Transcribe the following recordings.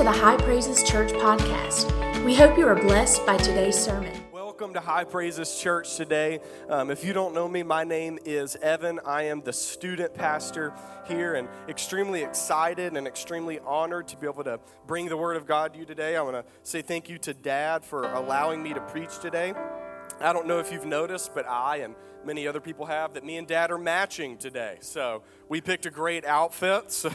to the High Praises Church podcast. We hope you are blessed by today's sermon. Welcome to High Praises Church today. Um, if you don't know me, my name is Evan. I am the student pastor here and extremely excited and extremely honored to be able to bring the Word of God to you today. I want to say thank you to Dad for allowing me to preach today. I don't know if you've noticed, but I and many other people have that me and dad are matching today. So we picked a great outfit. So,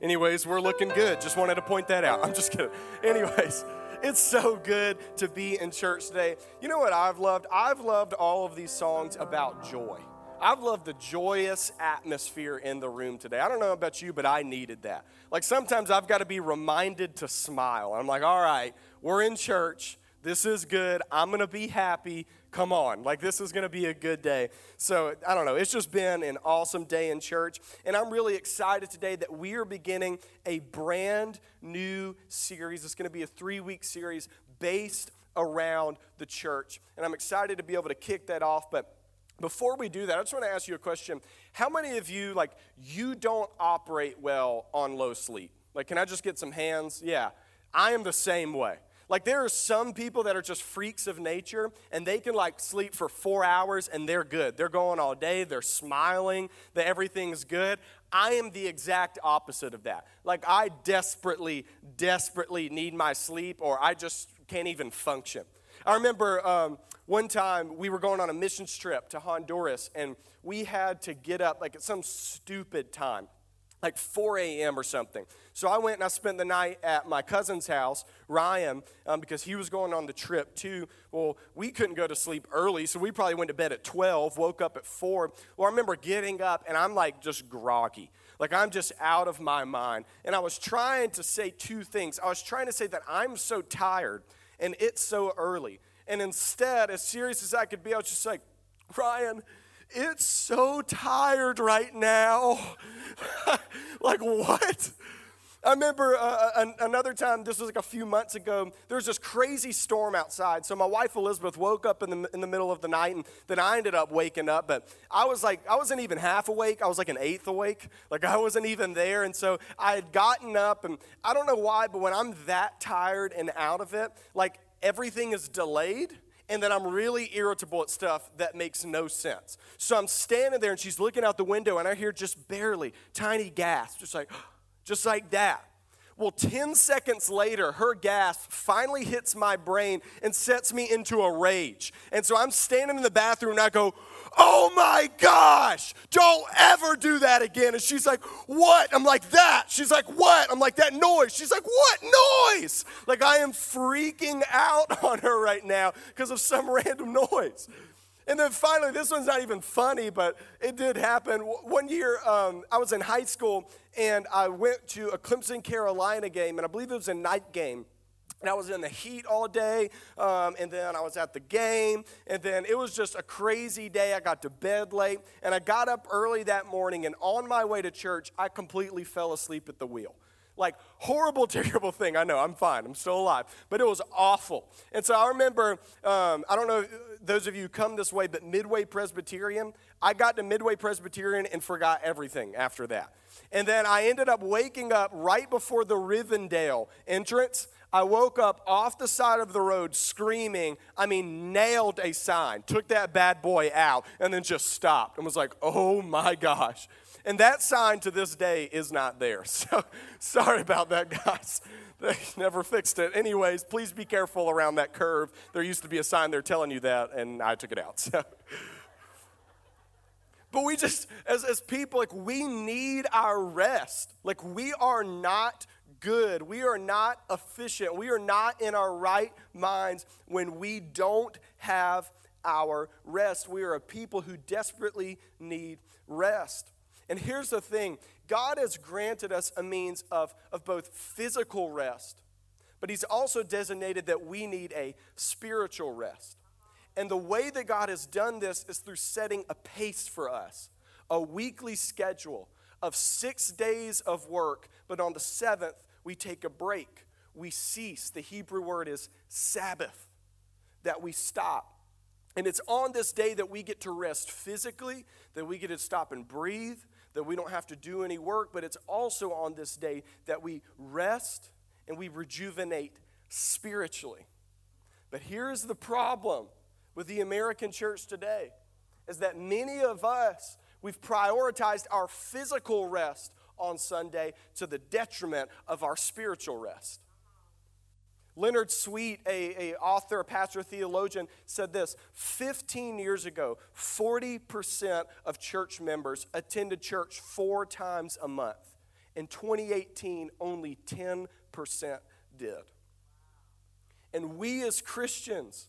anyways, we're looking good. Just wanted to point that out. I'm just kidding. Anyways, it's so good to be in church today. You know what I've loved? I've loved all of these songs about joy. I've loved the joyous atmosphere in the room today. I don't know about you, but I needed that. Like sometimes I've got to be reminded to smile. I'm like, all right, we're in church. This is good. I'm going to be happy come on. Like, this is going to be a good day. So, I don't know. It's just been an awesome day in church. And I'm really excited today that we are beginning a brand new series. It's going to be a three week series based around the church. And I'm excited to be able to kick that off. But before we do that, I just want to ask you a question. How many of you, like, you don't operate well on low sleep? Like, can I just get some hands? Yeah. I am the same way. Like there are some people that are just freaks of nature and they can like sleep for four hours and they're good. They're going all day, they're smiling, that everything's good. I am the exact opposite of that. Like I desperately, desperately need my sleep or I just can't even function. I remember um, one time we were going on a missions trip to Honduras and we had to get up like at some stupid time like 4 a.m. or something. So I went and I spent the night at my cousin's house, Ryan, um, because he was going on the trip too. Well, we couldn't go to sleep early, so we probably went to bed at 12, woke up at 4. Well, I remember getting up and I'm like just groggy. Like I'm just out of my mind. And I was trying to say two things. I was trying to say that I'm so tired and it's so early. And instead, as serious as I could be, I was just like, Ryan, it's so tired right now. like, what? I remember uh, uh another time, this was like a few months ago, there was this crazy storm outside. So my wife Elizabeth woke up in the, in the middle of the night, and then I ended up waking up. But I was like, I wasn't even half awake. I was like an eighth awake. Like I wasn't even there. And so I had gotten up, and I don't know why, but when I'm that tired and out of it, like everything is delayed and that I'm really irritable at stuff that makes no sense. So I'm standing there and she's looking out the window and I hear just barely tiny gasps, just like, just like that. Well, 10 seconds later, her gasp finally hits my brain and sets me into a rage. And so I'm standing in the bathroom and I go, Oh my gosh, don't ever do that again. And she's like, What? I'm like, That. She's like, What? I'm like, That noise. She's like, What noise? Like, I am freaking out on her right now because of some random noise. And then finally, this one's not even funny, but it did happen. One year, um, I was in high school and I went to a Clemson Carolina game, and I believe it was a night game. And I was in the heat all day, um, and then I was at the game, and then it was just a crazy day. I got to bed late, and I got up early that morning, and on my way to church, I completely fell asleep at the wheel. Like, horrible, terrible thing. I know, I'm fine, I'm still alive, but it was awful. And so I remember, um, I don't know, those of you who come this way, but Midway Presbyterian, I got to Midway Presbyterian and forgot everything after that. And then I ended up waking up right before the Rivendell entrance. I woke up off the side of the road screaming. I mean, nailed a sign, took that bad boy out, and then just stopped and was like, oh my gosh. And that sign to this day is not there. So sorry about that, guys. They never fixed it. Anyways, please be careful around that curve. There used to be a sign there telling you that, and I took it out. So. But we just, as, as people, like, we need our rest. Like, we are not good. We are not efficient. We are not in our right minds when we don't have our rest. We are a people who desperately need rest. And here's the thing God has granted us a means of, of both physical rest, but He's also designated that we need a spiritual rest. And the way that God has done this is through setting a pace for us, a weekly schedule of six days of work, but on the seventh, we take a break. We cease. The Hebrew word is Sabbath, that we stop. And it's on this day that we get to rest physically, that we get to stop and breathe, that we don't have to do any work, but it's also on this day that we rest and we rejuvenate spiritually. But here's the problem with the American church today is that many of us we've prioritized our physical rest on Sunday to the detriment of our spiritual rest. Leonard Sweet, a, a author, a pastor, a theologian, said this 15 years ago, 40% of church members attended church four times a month. In 2018, only 10% did. And we as Christians,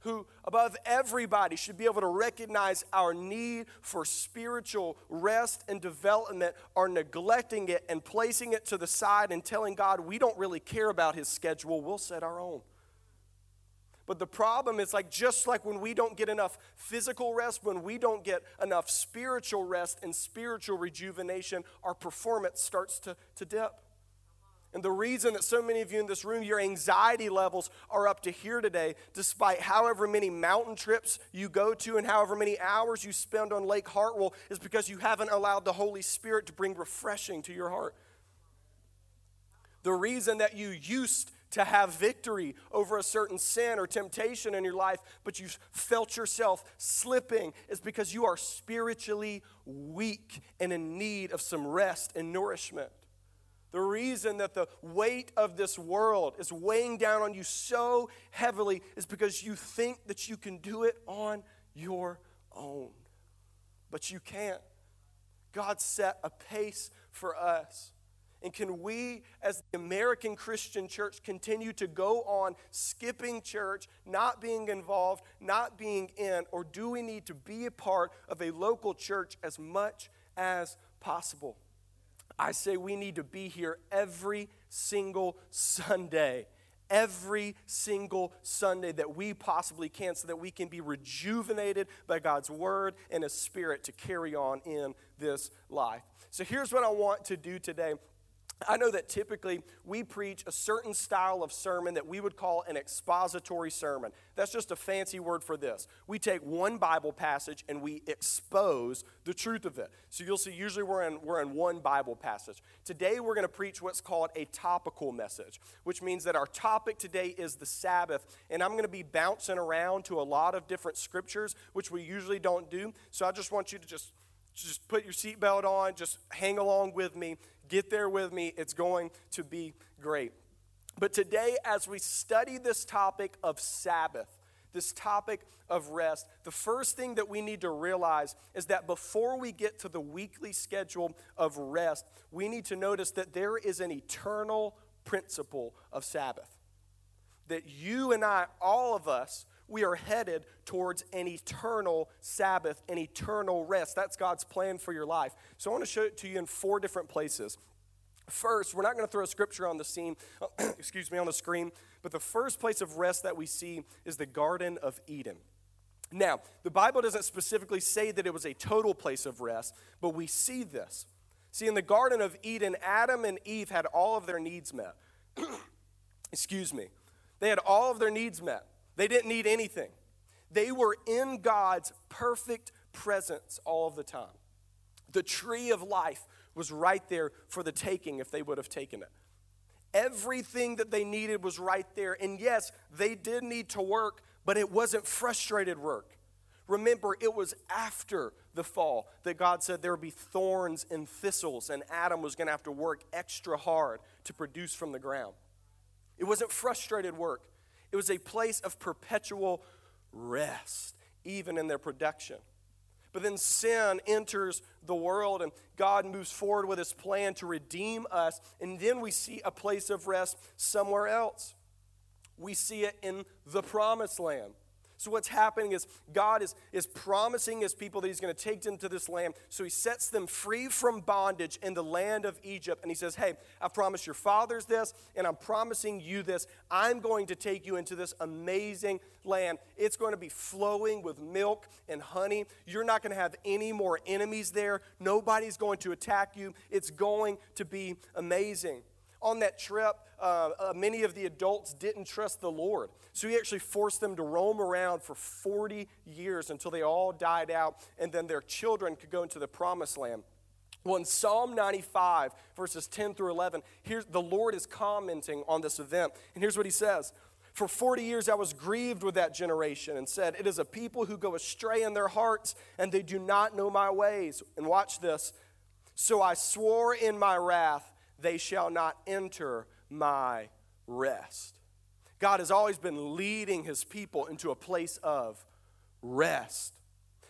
who, above everybody, should be able to recognize our need for spiritual rest and development, are neglecting it and placing it to the side and telling God we don't really care about His schedule, we'll set our own. But the problem is like just like when we don't get enough physical rest, when we don't get enough spiritual rest and spiritual rejuvenation, our performance starts to, to dip. And the reason that so many of you in this room, your anxiety levels are up to here today, despite however many mountain trips you go to and however many hours you spend on Lake Hartwell, is because you haven't allowed the Holy Spirit to bring refreshing to your heart. The reason that you used to have victory over a certain sin or temptation in your life, but you've felt yourself slipping, is because you are spiritually weak and in need of some rest and nourishment. The reason that the weight of this world is weighing down on you so heavily is because you think that you can do it on your own. But you can't. God set a pace for us. And can we, as the American Christian church, continue to go on skipping church, not being involved, not being in, or do we need to be a part of a local church as much as possible? I say we need to be here every single Sunday. Every single Sunday that we possibly can, so that we can be rejuvenated by God's word and His Spirit to carry on in this life. So, here's what I want to do today. I know that typically we preach a certain style of sermon that we would call an expository sermon. That's just a fancy word for this. We take one Bible passage and we expose the truth of it. So you'll see, usually we're in, we're in one Bible passage. Today we're going to preach what's called a topical message, which means that our topic today is the Sabbath. And I'm going to be bouncing around to a lot of different scriptures, which we usually don't do. So I just want you to just just put your seatbelt on, just hang along with me Get there with me. It's going to be great. But today, as we study this topic of Sabbath, this topic of rest, the first thing that we need to realize is that before we get to the weekly schedule of rest, we need to notice that there is an eternal principle of Sabbath. That you and I, all of us, we are headed towards an eternal Sabbath, an eternal rest. That's God's plan for your life. So I want to show it to you in four different places. First, we're not going to throw scripture on the scene, excuse me, on the screen, but the first place of rest that we see is the Garden of Eden. Now, the Bible doesn't specifically say that it was a total place of rest, but we see this. See, in the Garden of Eden, Adam and Eve had all of their needs met. Excuse me. They had all of their needs met. They didn't need anything. They were in God's perfect presence all of the time. The tree of life was right there for the taking if they would have taken it. Everything that they needed was right there. And yes, they did need to work, but it wasn't frustrated work. Remember, it was after the fall that God said there would be thorns and thistles, and Adam was going to have to work extra hard to produce from the ground. It wasn't frustrated work, it was a place of perpetual rest, even in their production. But then sin enters the world, and God moves forward with his plan to redeem us. And then we see a place of rest somewhere else. We see it in the promised land. So, what's happening is God is, is promising his people that he's going to take them to this land. So, he sets them free from bondage in the land of Egypt. And he says, Hey, I promised your fathers this, and I'm promising you this. I'm going to take you into this amazing land. It's going to be flowing with milk and honey. You're not going to have any more enemies there. Nobody's going to attack you. It's going to be amazing. On that trip, uh, uh, many of the adults didn't trust the Lord. So he actually forced them to roam around for 40 years until they all died out, and then their children could go into the promised land. Well, in Psalm 95, verses 10 through 11, here the Lord is commenting on this event. And here's what he says For 40 years I was grieved with that generation and said, It is a people who go astray in their hearts, and they do not know my ways. And watch this. So I swore in my wrath, they shall not enter my rest. God has always been leading his people into a place of rest.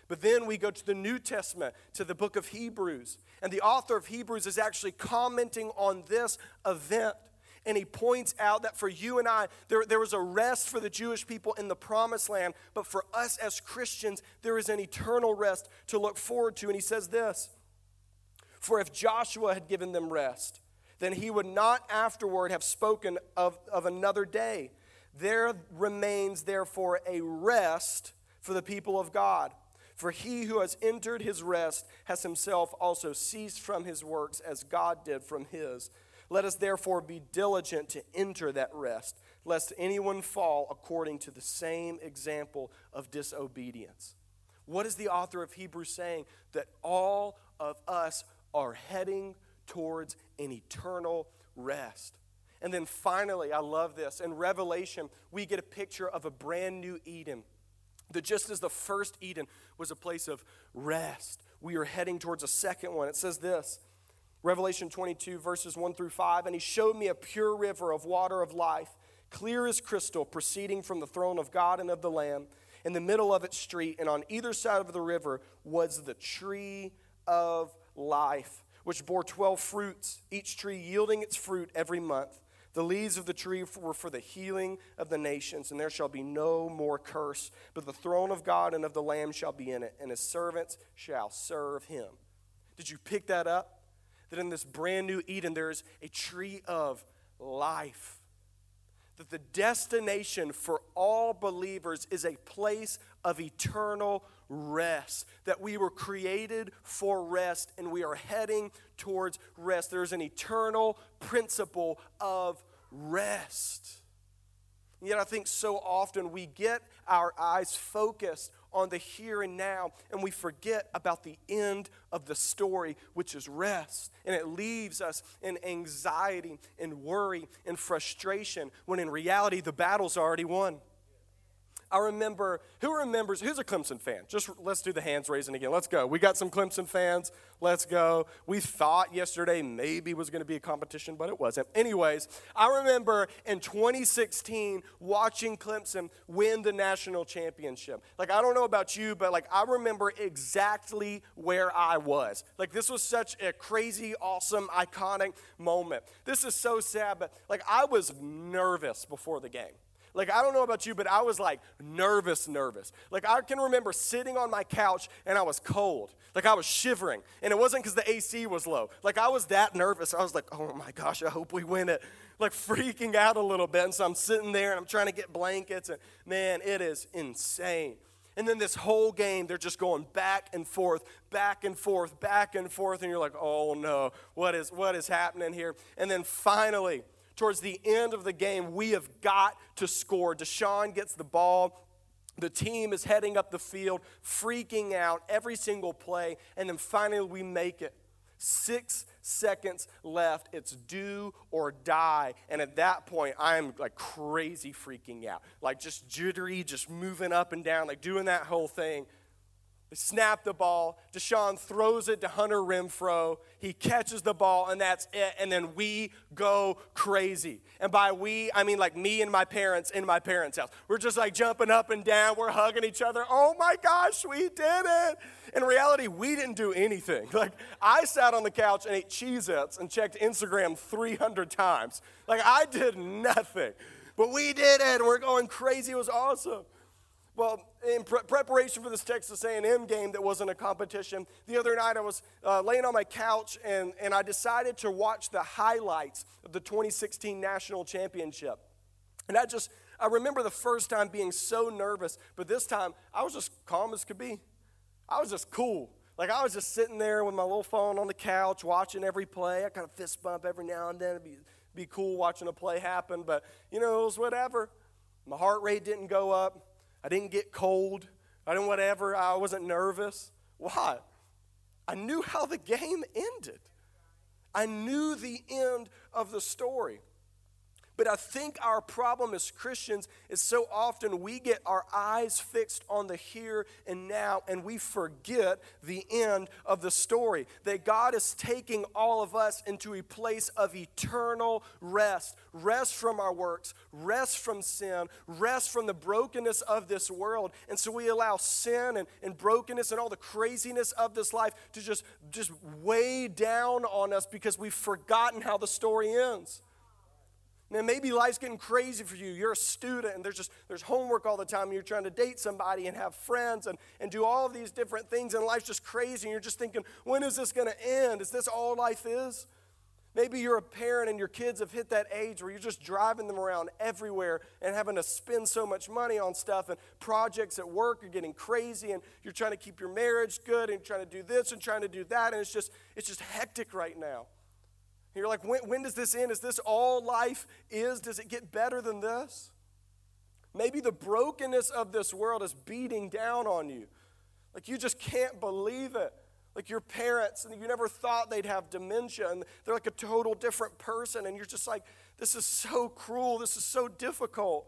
But then we go to the New Testament, to the book of Hebrews. And the author of Hebrews is actually commenting on this event. And he points out that for you and I, there, there was a rest for the Jewish people in the promised land, but for us as Christians, there is an eternal rest to look forward to. And he says this For if Joshua had given them rest, then he would not afterward have spoken of, of another day. There remains, therefore, a rest for the people of God. For he who has entered his rest has himself also ceased from his works as God did from his. Let us therefore be diligent to enter that rest, lest anyone fall according to the same example of disobedience. What is the author of Hebrews saying? That all of us are heading towards an eternal rest. And then finally, I love this. In Revelation, we get a picture of a brand new Eden that just as the first Eden was a place of rest, we are heading towards a second one. It says this Revelation 22, verses 1 through 5 And he showed me a pure river of water of life, clear as crystal, proceeding from the throne of God and of the Lamb. In the middle of its street, and on either side of the river, was the tree of life, which bore 12 fruits, each tree yielding its fruit every month. The leaves of the tree were for the healing of the nations, and there shall be no more curse, but the throne of God and of the Lamb shall be in it, and his servants shall serve him. Did you pick that up? That in this brand new Eden, there is a tree of life. That the destination for all believers is a place of eternal rest. That we were created for rest and we are heading towards rest. There's an eternal principle of rest. Yet, I think so often we get our eyes focused on the here and now, and we forget about the end of the story, which is rest. And it leaves us in anxiety and worry and frustration when in reality the battle's already won. I remember, who remembers, who's a Clemson fan? Just let's do the hands raising again. Let's go. We got some Clemson fans. Let's go. We thought yesterday maybe was going to be a competition, but it wasn't. Anyways, I remember in 2016 watching Clemson win the national championship. Like, I don't know about you, but like, I remember exactly where I was. Like, this was such a crazy, awesome, iconic moment. This is so sad, but like, I was nervous before the game. Like, I don't know about you, but I was like nervous, nervous. Like, I can remember sitting on my couch and I was cold. Like, I was shivering. And it wasn't because the AC was low. Like, I was that nervous. I was like, oh my gosh, I hope we win it. Like, freaking out a little bit. And so I'm sitting there and I'm trying to get blankets. And man, it is insane. And then this whole game, they're just going back and forth, back and forth, back and forth. And you're like, oh no, what is, what is happening here? And then finally, towards the end of the game, we have got to score. Deshaun gets the ball. The team is heading up the field, freaking out every single play, and then finally we make it. Six seconds left. It's do or die. And at that point, I'm like crazy freaking out. Like just jittery, just moving up and down, like doing that whole thing. They snap the ball. Deshaun throws it to Hunter Renfrow. He catches the ball, and that's it. And then we go crazy. And by we, I mean like me and my parents in my parents' house. We're just like jumping up and down. We're hugging each other. Oh my gosh, we did it. In reality, we didn't do anything. Like, I sat on the couch and ate Cheez Its and checked Instagram 300 times. Like, I did nothing. But we did it. We're going crazy. It was awesome. Well, in pre- preparation for this Texas A&M game that wasn't a competition, the other night I was uh, laying on my couch and, and I decided to watch the highlights of the 2016 national championship. And I just, I remember the first time being so nervous, but this time I was just calm as could be. I was just cool. Like I was just sitting there with my little phone on the couch watching every play. I kind of fist bump every now and then. It'd be, be cool watching a play happen, but you know, it was whatever. My heart rate didn't go up. I didn't get cold. I didn't whatever. I wasn't nervous. Why? I knew how the game ended. I knew the end of the story. But I think our problem as Christians is so often we get our eyes fixed on the here and now and we forget the end of the story. That God is taking all of us into a place of eternal rest rest from our works, rest from sin, rest from the brokenness of this world. And so we allow sin and, and brokenness and all the craziness of this life to just, just weigh down on us because we've forgotten how the story ends. Man, maybe life's getting crazy for you. You're a student and there's just there's homework all the time. And you're trying to date somebody and have friends and, and do all of these different things, and life's just crazy. And you're just thinking, when is this gonna end? Is this all life is? Maybe you're a parent and your kids have hit that age where you're just driving them around everywhere and having to spend so much money on stuff, and projects at work are getting crazy, and you're trying to keep your marriage good and trying to do this and trying to do that, and it's just it's just hectic right now. You're like, when, when does this end? Is this all life is? Does it get better than this? Maybe the brokenness of this world is beating down on you. Like you just can't believe it. Like your parents, and you never thought they'd have dementia, and they're like a total different person, and you're just like, this is so cruel, this is so difficult.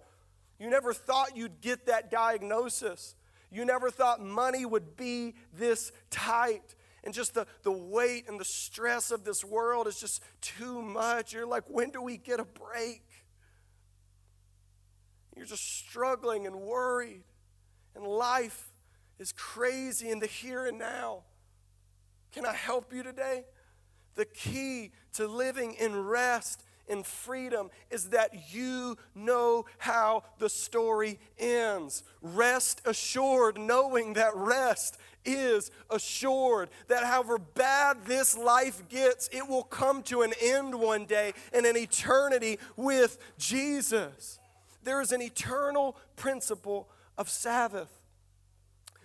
You never thought you'd get that diagnosis. You never thought money would be this tight and just the, the weight and the stress of this world is just too much. You're like, when do we get a break? You're just struggling and worried, and life is crazy in the here and now. Can I help you today? The key to living in rest and freedom is that you know how the story ends. Rest assured, knowing that rest is assured that however bad this life gets, it will come to an end one day in an eternity with Jesus. There is an eternal principle of Sabbath.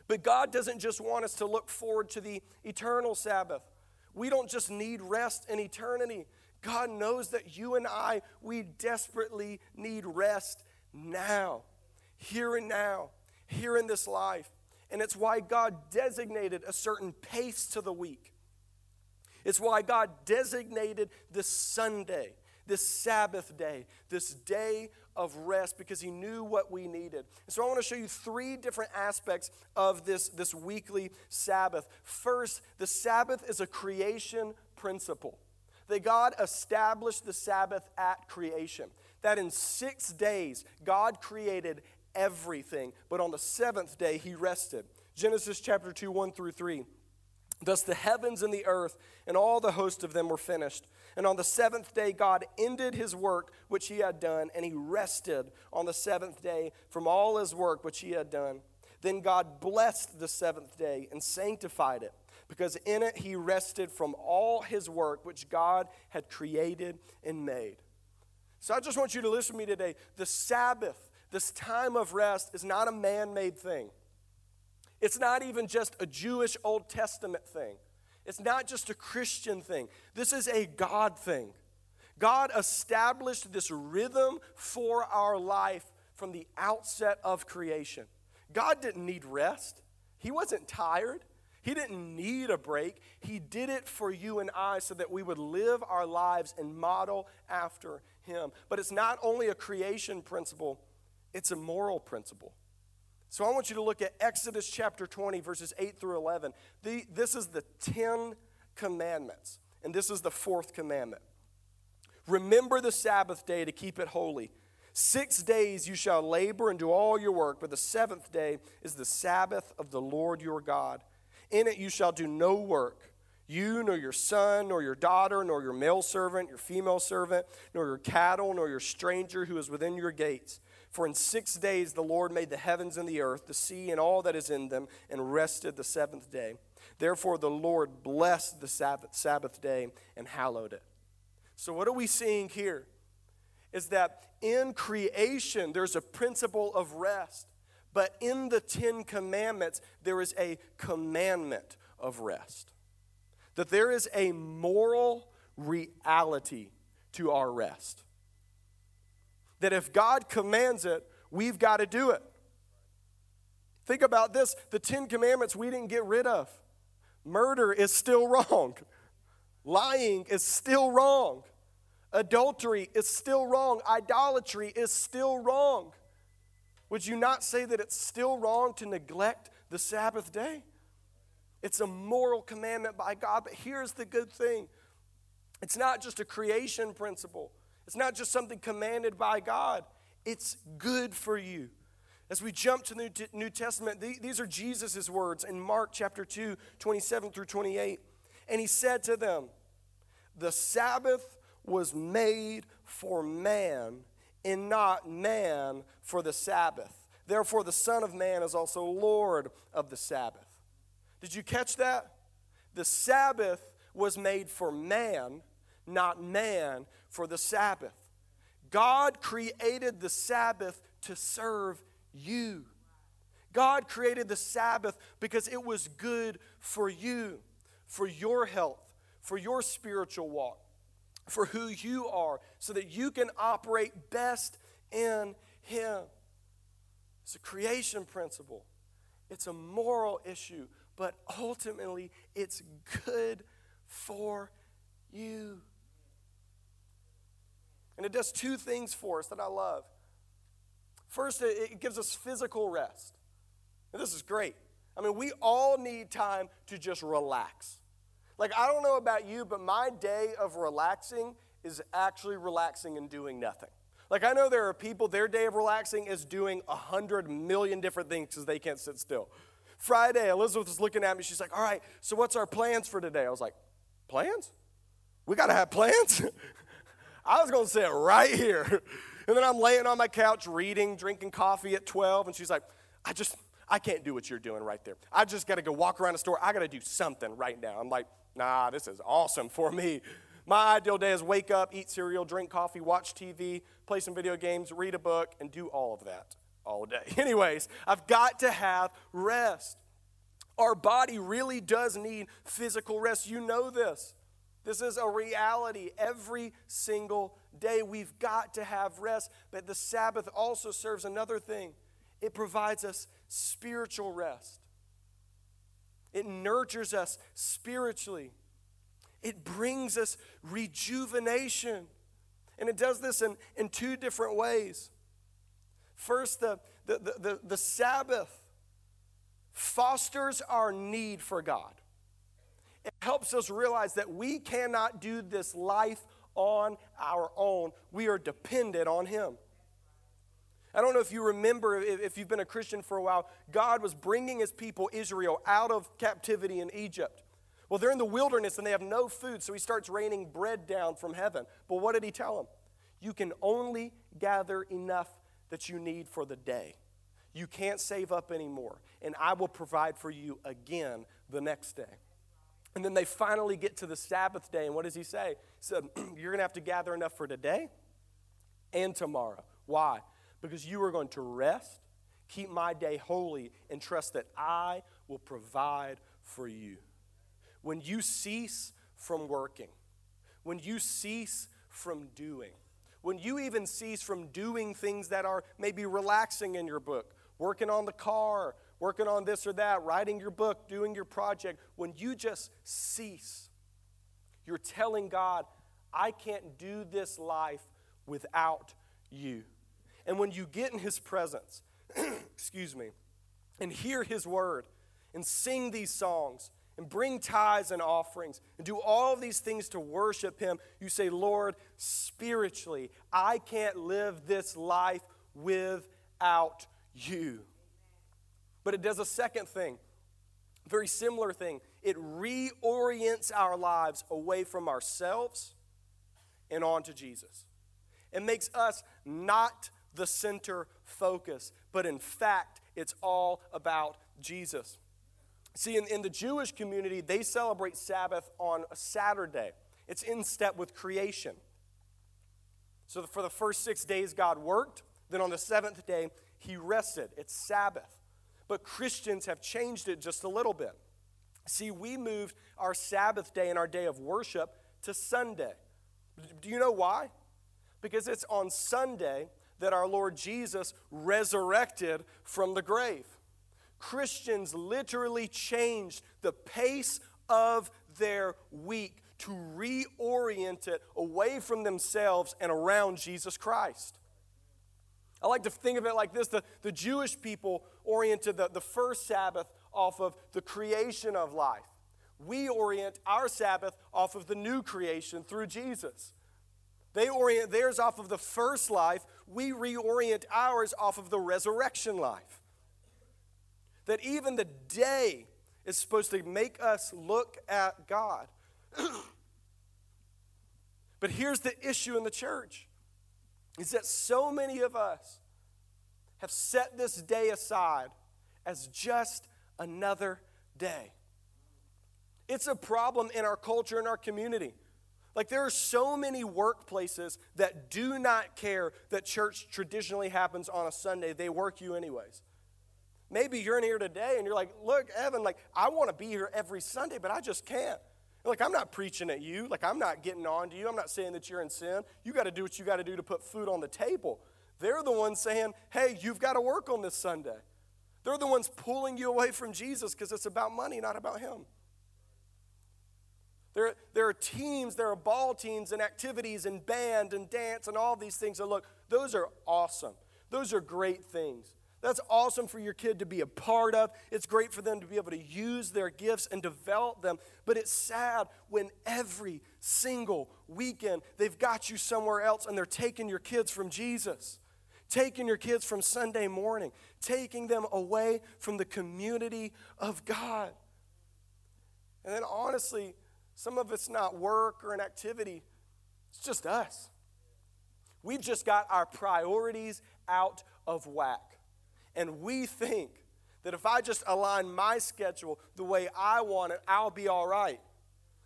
But God doesn't just want us to look forward to the eternal Sabbath. We don't just need rest in eternity. God knows that you and I, we desperately need rest now, here and now, here in this life. And it's why God designated a certain pace to the week. It's why God designated this Sunday, this Sabbath day, this day of rest, because He knew what we needed. And so I want to show you three different aspects of this, this weekly Sabbath. First, the Sabbath is a creation principle. That God established the Sabbath at creation. That in six days, God created everything, but on the seventh day he rested. Genesis chapter 2, 1 through 3. Thus the heavens and the earth and all the host of them were finished. And on the seventh day, God ended his work which he had done, and he rested on the seventh day from all his work which he had done. Then God blessed the seventh day and sanctified it, because in it he rested from all his work which God had created and made. So I just want you to listen to me today. The Sabbath this time of rest is not a man made thing. It's not even just a Jewish Old Testament thing. It's not just a Christian thing. This is a God thing. God established this rhythm for our life from the outset of creation. God didn't need rest, He wasn't tired. He didn't need a break. He did it for you and I so that we would live our lives and model after Him. But it's not only a creation principle, it's a moral principle. So I want you to look at Exodus chapter 20, verses 8 through 11. The, this is the Ten Commandments, and this is the fourth commandment. Remember the Sabbath day to keep it holy. Six days you shall labor and do all your work, but the seventh day is the Sabbath of the Lord your God. In it you shall do no work. You, nor your son, nor your daughter, nor your male servant, your female servant, nor your cattle, nor your stranger who is within your gates for in six days the Lord made the heavens and the earth, the sea and all that is in them, and rested the seventh day. Therefore the Lord blessed the Sabbath, Sabbath day and hallowed it. So, what are we seeing here? Is that in creation there's a principle of rest, but in the Ten Commandments there is a commandment of rest. That there is a moral reality to our rest that if God commands it, we've got to do it. Think about this the Ten Commandments we didn't get rid of. Murder is still wrong. Lying is still wrong. Adultery is still wrong. Idolatry is still wrong. Would you not say that it's still wrong to neglect the Sabbath day? It's a moral commandment by God, but here's the good thing it's not just a creation principle, it's not just something commanded by God, it's good for you. As we jump to the New Testament, these are Jesus' words in Mark chapter 2, 27 through 28. And he said to them, The Sabbath was made for man, and not man for the Sabbath. Therefore, the Son of Man is also Lord of the Sabbath. Did you catch that? The Sabbath was made for man, not man for the Sabbath. God created the Sabbath to serve you. God created the Sabbath because it was good for you, for your health, for your spiritual walk, for who you are, so that you can operate best in Him. It's a creation principle, it's a moral issue, but ultimately it's good for you. And it does two things for us that I love. First, it gives us physical rest. And this is great. I mean, we all need time to just relax. Like, I don't know about you, but my day of relaxing is actually relaxing and doing nothing. Like, I know there are people, their day of relaxing is doing a hundred million different things because they can't sit still. Friday, Elizabeth was looking at me. She's like, All right, so what's our plans for today? I was like, Plans? We got to have plans? I was going to sit right here. And then I'm laying on my couch reading, drinking coffee at 12, and she's like, I just, I can't do what you're doing right there. I just got to go walk around the store. I got to do something right now. I'm like, nah, this is awesome for me. My ideal day is wake up, eat cereal, drink coffee, watch TV, play some video games, read a book, and do all of that all day. Anyways, I've got to have rest. Our body really does need physical rest. You know this. This is a reality every single day. We've got to have rest. But the Sabbath also serves another thing it provides us spiritual rest, it nurtures us spiritually, it brings us rejuvenation. And it does this in, in two different ways. First, the, the, the, the, the Sabbath fosters our need for God. It helps us realize that we cannot do this life on our own. We are dependent on Him. I don't know if you remember, if you've been a Christian for a while, God was bringing His people, Israel, out of captivity in Egypt. Well, they're in the wilderness and they have no food, so He starts raining bread down from heaven. But what did He tell them? You can only gather enough that you need for the day. You can't save up anymore, and I will provide for you again the next day. And then they finally get to the Sabbath day, and what does he say? He said, You're going to have to gather enough for today and tomorrow. Why? Because you are going to rest, keep my day holy, and trust that I will provide for you. When you cease from working, when you cease from doing, when you even cease from doing things that are maybe relaxing in your book, working on the car, working on this or that, writing your book, doing your project, when you just cease, you're telling God, I can't do this life without you. And when you get in His presence, excuse me, and hear His word, and sing these songs, and bring tithes and offerings, and do all of these things to worship Him, you say, Lord, spiritually, I can't live this life without you. But it does a second thing, very similar thing. It reorients our lives away from ourselves and onto Jesus. It makes us not the center focus, but in fact, it's all about Jesus. See, in, in the Jewish community, they celebrate Sabbath on a Saturday. It's in step with creation. So for the first six days, God worked. Then on the seventh day, he rested. It's Sabbath. But Christians have changed it just a little bit. See, we moved our Sabbath day and our day of worship to Sunday. Do you know why? Because it's on Sunday that our Lord Jesus resurrected from the grave. Christians literally changed the pace of their week to reorient it away from themselves and around Jesus Christ. I like to think of it like this the, the Jewish people oriented the, the first Sabbath off of the creation of life. We orient our Sabbath off of the new creation through Jesus. They orient theirs off of the first life. We reorient ours off of the resurrection life. That even the day is supposed to make us look at God. but here's the issue in the church is that so many of us have set this day aside as just another day. It's a problem in our culture, in our community. Like, there are so many workplaces that do not care that church traditionally happens on a Sunday. They work you anyways. Maybe you're in here today and you're like, look, Evan, like, I want to be here every Sunday, but I just can't. Like, I'm not preaching at you. Like, I'm not getting on to you. I'm not saying that you're in sin. You got to do what you got to do to put food on the table. They're the ones saying, hey, you've got to work on this Sunday. They're the ones pulling you away from Jesus because it's about money, not about Him. There, there are teams, there are ball teams and activities and band and dance and all these things. And look, those are awesome. Those are great things. That's awesome for your kid to be a part of. It's great for them to be able to use their gifts and develop them. But it's sad when every single weekend they've got you somewhere else and they're taking your kids from Jesus, taking your kids from Sunday morning, taking them away from the community of God. And then honestly, some of it's not work or an activity, it's just us. We've just got our priorities out of whack. And we think that if I just align my schedule the way I want it, I'll be all right.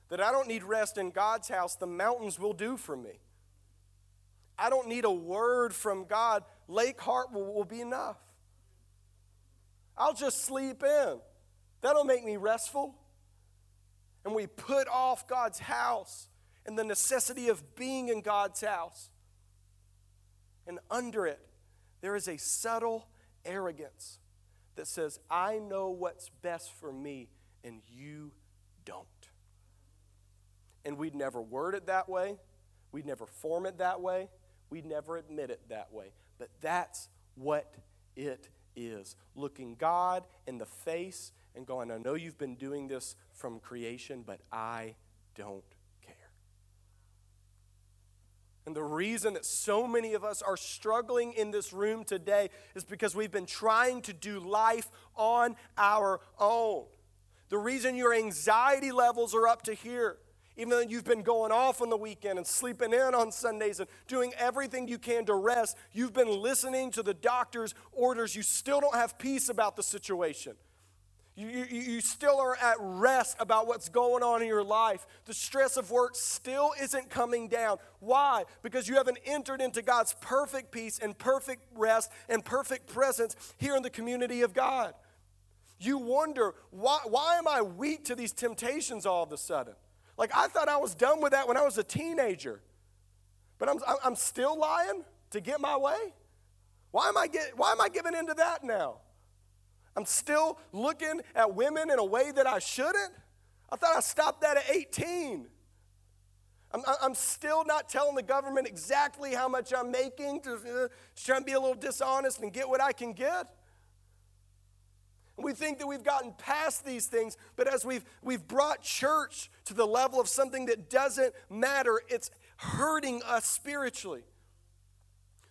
That I don't need rest in God's house, the mountains will do for me. I don't need a word from God, Lake Hartwell will be enough. I'll just sleep in. That'll make me restful. And we put off God's house and the necessity of being in God's house. And under it, there is a subtle arrogance that says, I know what's best for me and you don't. And we'd never word it that way, we'd never form it that way, we'd never admit it that way. But that's what it is looking God in the face and going, I know you've been doing this from creation, but I don't and the reason that so many of us are struggling in this room today is because we've been trying to do life on our own. The reason your anxiety levels are up to here, even though you've been going off on the weekend and sleeping in on Sundays and doing everything you can to rest, you've been listening to the doctor's orders. You still don't have peace about the situation. You, you, you, still are at rest about what's going on in your life. The stress of work still isn't coming down. Why? Because you haven't entered into God's perfect peace and perfect rest and perfect presence here in the community of God. You wonder, why, why am I weak to these temptations all of a sudden? Like, I thought I was done with that when I was a teenager. But I'm, I'm still lying to get my way? Why am I, get, why am I giving into that now? I'm still looking at women in a way that I shouldn't. I thought I stopped that at 18. I'm, I'm still not telling the government exactly how much I'm making, to, uh, trying to be a little dishonest and get what I can get. We think that we've gotten past these things, but as we've, we've brought church to the level of something that doesn't matter, it's hurting us spiritually.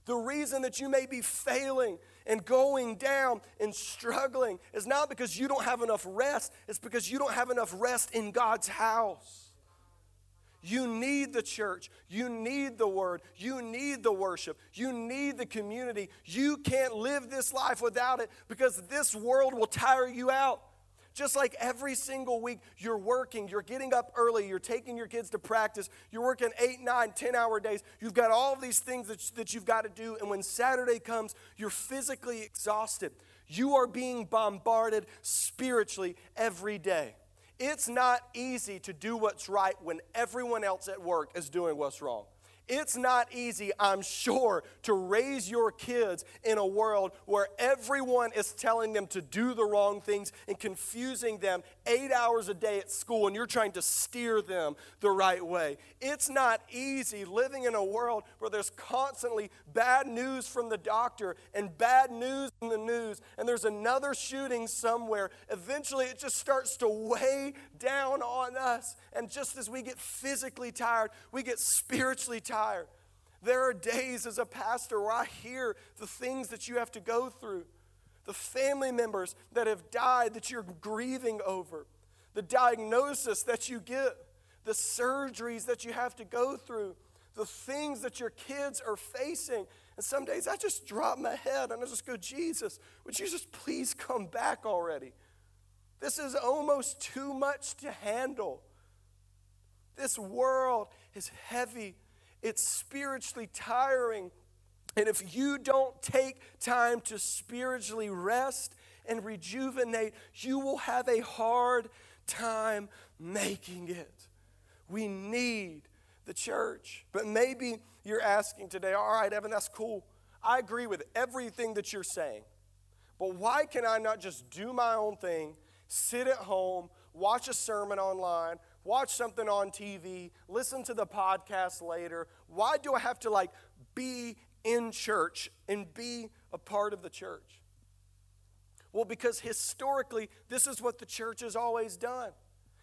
The reason that you may be failing and going down and struggling is not because you don't have enough rest, it's because you don't have enough rest in God's house. You need the church. You need the word. You need the worship. You need the community. You can't live this life without it because this world will tire you out. Just like every single week, you're working, you're getting up early, you're taking your kids to practice, you're working eight, nine, ten hour days. You've got all these things that, that you've got to do. And when Saturday comes, you're physically exhausted. You are being bombarded spiritually every day. It's not easy to do what's right when everyone else at work is doing what's wrong. It's not easy, I'm sure, to raise your kids in a world where everyone is telling them to do the wrong things and confusing them eight hours a day at school, and you're trying to steer them the right way. It's not easy living in a world where there's constantly bad news from the doctor and bad news in the news, and there's another shooting somewhere. Eventually, it just starts to weigh down on us. And just as we get physically tired, we get spiritually tired. There are days as a pastor where I hear the things that you have to go through, the family members that have died that you're grieving over, the diagnosis that you get, the surgeries that you have to go through, the things that your kids are facing. And some days I just drop my head and I just go, Jesus, would you just please come back already? This is almost too much to handle. This world is heavy, it's spiritually tiring. And if you don't take time to spiritually rest and rejuvenate, you will have a hard time making it. We need the church. But maybe you're asking today, all right, Evan, that's cool. I agree with everything that you're saying. But why can I not just do my own thing, sit at home, watch a sermon online, watch something on TV, listen to the podcast later. Why do I have to like be in church and be a part of the church? Well, because historically, this is what the church has always done.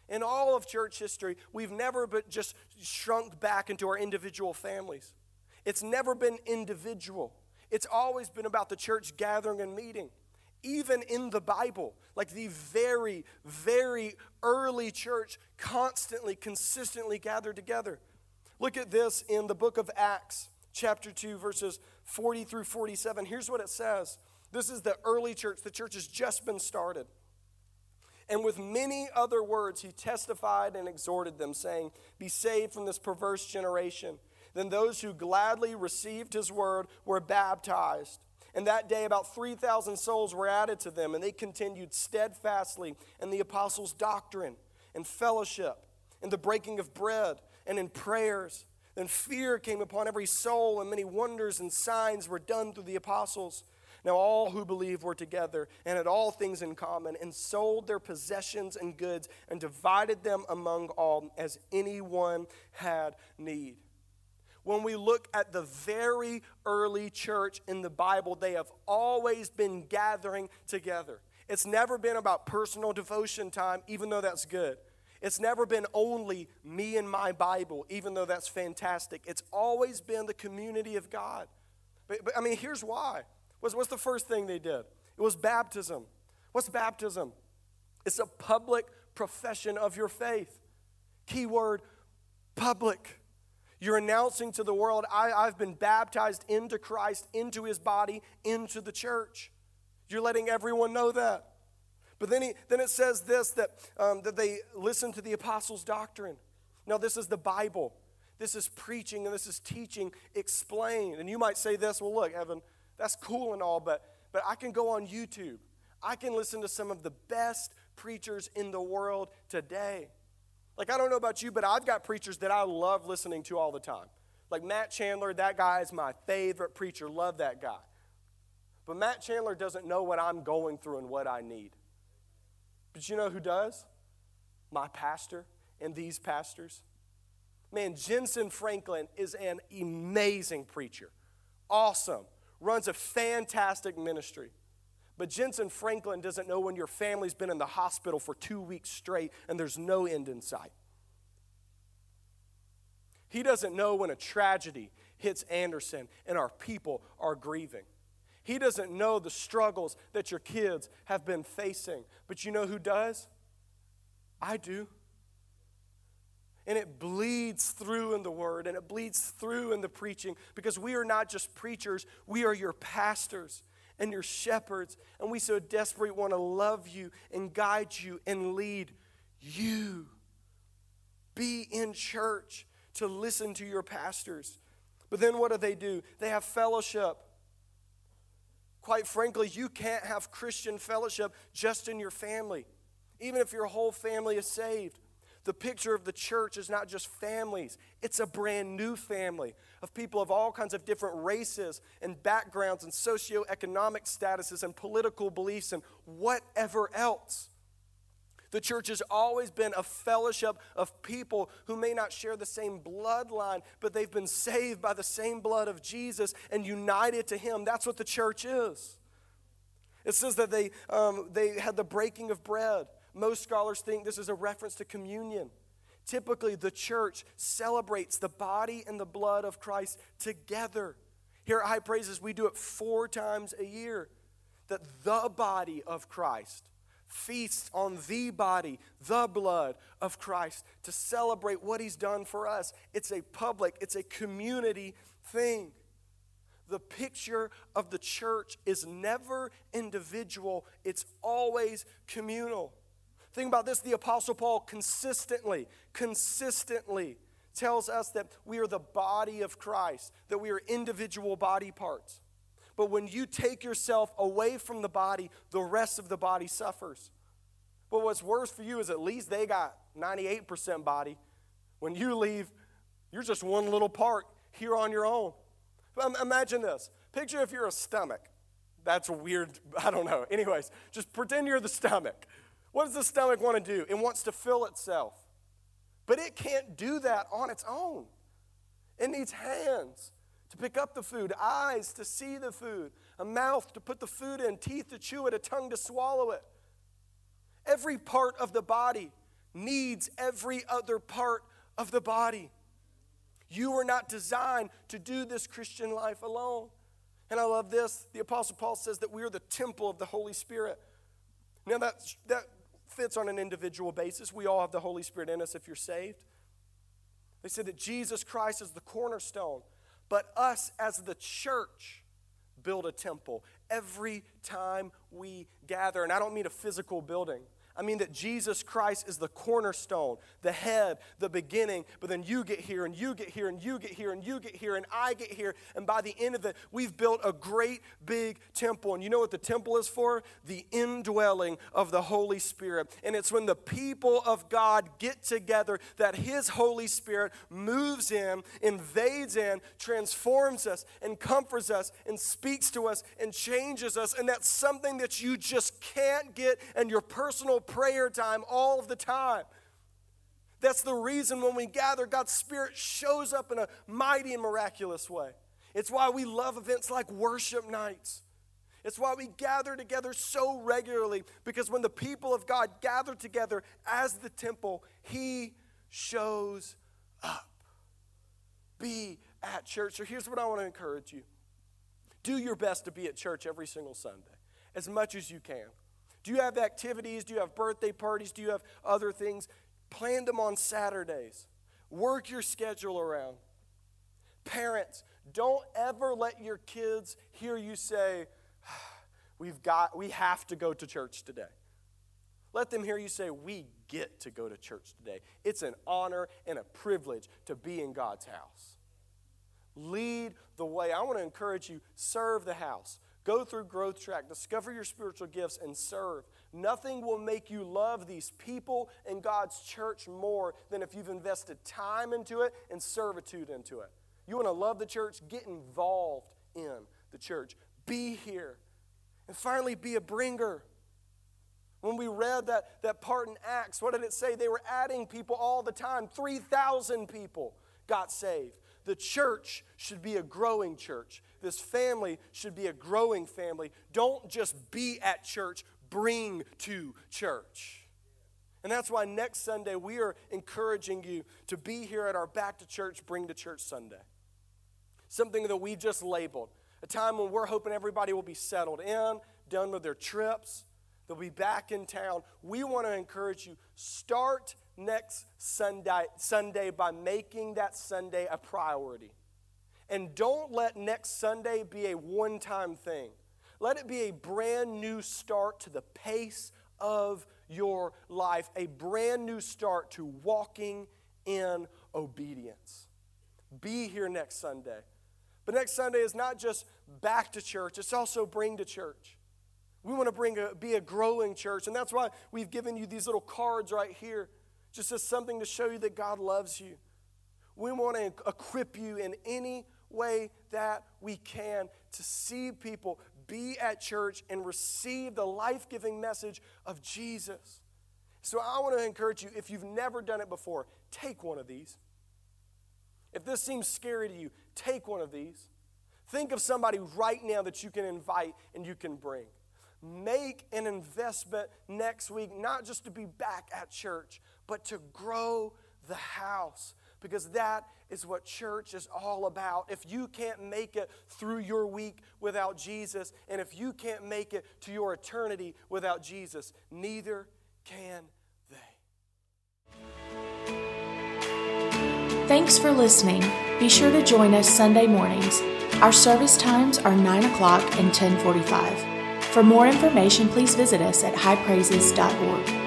In all of church history, we've never but just shrunk back into our individual families. It's never been individual. It's always been about the church gathering and meeting even in the Bible, like the very, very early church constantly, consistently gathered together. Look at this in the book of Acts, chapter 2, verses 40 through 47. Here's what it says This is the early church, the church has just been started. And with many other words, he testified and exhorted them, saying, Be saved from this perverse generation. Then those who gladly received his word were baptized. And that day, about 3,000 souls were added to them, and they continued steadfastly in the apostles' doctrine and fellowship, in the breaking of bread, and in prayers. Then fear came upon every soul, and many wonders and signs were done through the apostles. Now, all who believed were together and had all things in common, and sold their possessions and goods, and divided them among all as anyone had need when we look at the very early church in the Bible, they have always been gathering together. It's never been about personal devotion time, even though that's good. It's never been only me and my Bible, even though that's fantastic. It's always been the community of God. But, but I mean, here's why. What's, what's the first thing they did? It was baptism. What's baptism? It's a public profession of your faith. Keyword public. You're announcing to the world, I, I've been baptized into Christ, into his body, into the church. You're letting everyone know that. But then, he, then it says this that, um, that they listen to the apostles' doctrine. Now, this is the Bible. This is preaching and this is teaching explained. And you might say this well, look, Evan, that's cool and all, but, but I can go on YouTube. I can listen to some of the best preachers in the world today. Like, I don't know about you, but I've got preachers that I love listening to all the time. Like Matt Chandler, that guy is my favorite preacher. Love that guy. But Matt Chandler doesn't know what I'm going through and what I need. But you know who does? My pastor and these pastors. Man, Jentezen Franklin is an amazing preacher. Awesome. Runs a fantastic ministry. But Jentezen Franklin doesn't know when your family's been in the hospital for two weeks straight and there's no end in sight. He doesn't know when a tragedy hits Anderson and our people are grieving. He doesn't know the struggles that your kids have been facing. But you know who does? I do. And it bleeds through in the word and it bleeds through in the preaching because we are not just preachers, we are your pastors and your shepherds. And we so desperately want to love you and guide you and lead you. Be in church to listen to your pastors. But then what do they do? They have fellowship. Quite frankly, you can't have Christian fellowship just in your family, even if your whole family is saved. The picture of the church is not just families, it's a brand new family of people of all kinds of different races and backgrounds and socioeconomic statuses and political beliefs and whatever else. The church has always been a fellowship of people who may not share the same bloodline, but they've been saved by the same blood of Jesus and united to Him. That's what the church is. It says that they, um, they had the breaking of bread. Most scholars think this is a reference to communion. Typically, the church celebrates the body and the blood of Christ together. Here at High Praises, we do it four times a year. That the body of Christ feasts on the body, the blood of Christ to celebrate what he's done for us. It's a public, it's a community thing. The picture of the church is never individual, it's always communal. Think about this the Apostle Paul consistently, consistently tells us that we are the body of Christ, that we are individual body parts. But when you take yourself away from the body, the rest of the body suffers. But what's worse for you is at least they got 98% body. When you leave, you're just one little part here on your own. Imagine this. Picture if you're a stomach. That's weird. I don't know. Anyways, just pretend you're the stomach. What does the stomach want to do? It wants to fill itself. But it can't do that on its own. It needs hands to pick up the food, eyes to see the food, a mouth to put the food in, teeth to chew it, a tongue to swallow it. Every part of the body needs every other part of the body. You were not designed to do this Christian life alone. And I love this. The Apostle Paul says that we are the temple of the Holy Spirit. Now, that, that fits on an individual basis. We all have the Holy Spirit in us if you're saved. They said that Jesus Christ is the cornerstone, but us as the church build a temple every time we gather. And I don't mean a physical building. I mean that Jesus Christ is the cornerstone, the head, the beginning, but then you get here and you get here and you get here and you get here and I get here. And by the end of it, we've built a great big temple. And you know what the temple is for? The indwelling of the Holy Spirit. And it's when the people of God get together that His Holy Spirit moves in, invades in, transforms us, and comforts us, and speaks to us, and changes us. And that's something that you just can't get in your personal prayer time all of the time. That's the reason when we gather, God's Spirit shows up in a mighty and miraculous way. It's why we love events like worship nights. It's why we gather together so regularly, because when the people of God gather together as the temple, He shows up. Be at church. So here's what I want to encourage you do your best to be at church every single Sunday, as much as you can. Do you have activities? Do you have birthday parties? Do you have other things? Plan them on Saturdays. Work your schedule around. Parents, don't ever let your kids hear you say, We've got, we have to go to church today. Let them hear you say, We get to go to church today. It's an honor and a privilege to be in God's house. Lead the way. I want to encourage you, serve the house. Go through Growth Track, discover your spiritual gifts, and serve. Nothing will make you love these people and God's church more than if you've invested time into it and servitude into it. You want to love the church? Get involved in the church. Be here. And finally, be a bringer. When we read that, that part in Acts, what did it say? They were adding people all the time. 3,000 people got saved. The church should be a growing church. This family should be a growing family. Don't just be at church, bring to church. And that's why next Sunday we are encouraging you to be here at our Back to Church, Bring to Church Sunday. Something that we just labeled. A time when we're hoping everybody will be settled in, done with their trips, they'll be back in town. We want to encourage you start next Sunday, Sunday by making that Sunday a priority. And don't let next Sunday be a one time thing. Let it be a brand new start to the pace of your life, a brand new start to walking in obedience. Be here next Sunday. But next Sunday is not just back to church, it's also bring to church. We want to bring a, be a growing church, and that's why we've given you these little cards right here just as something to show you that God loves you. We want to equip you in any way that we can to see people be at church and receive the life giving message of Jesus. So I want to encourage you if you've never done it before, take one of these. If this seems scary to you, take one of these. Think of somebody right now that you can invite and you can bring. Make an investment next week, not just to be back at church, but to grow the house because that is what church is all about. If you can't make it through your week without Jesus, and if you can't make it to your eternity without Jesus, neither can they. Thanks for listening. Be sure to join us Sunday mornings. Our service times are 9 o'clock and 1045. For more information, please visit us at highpraises.org.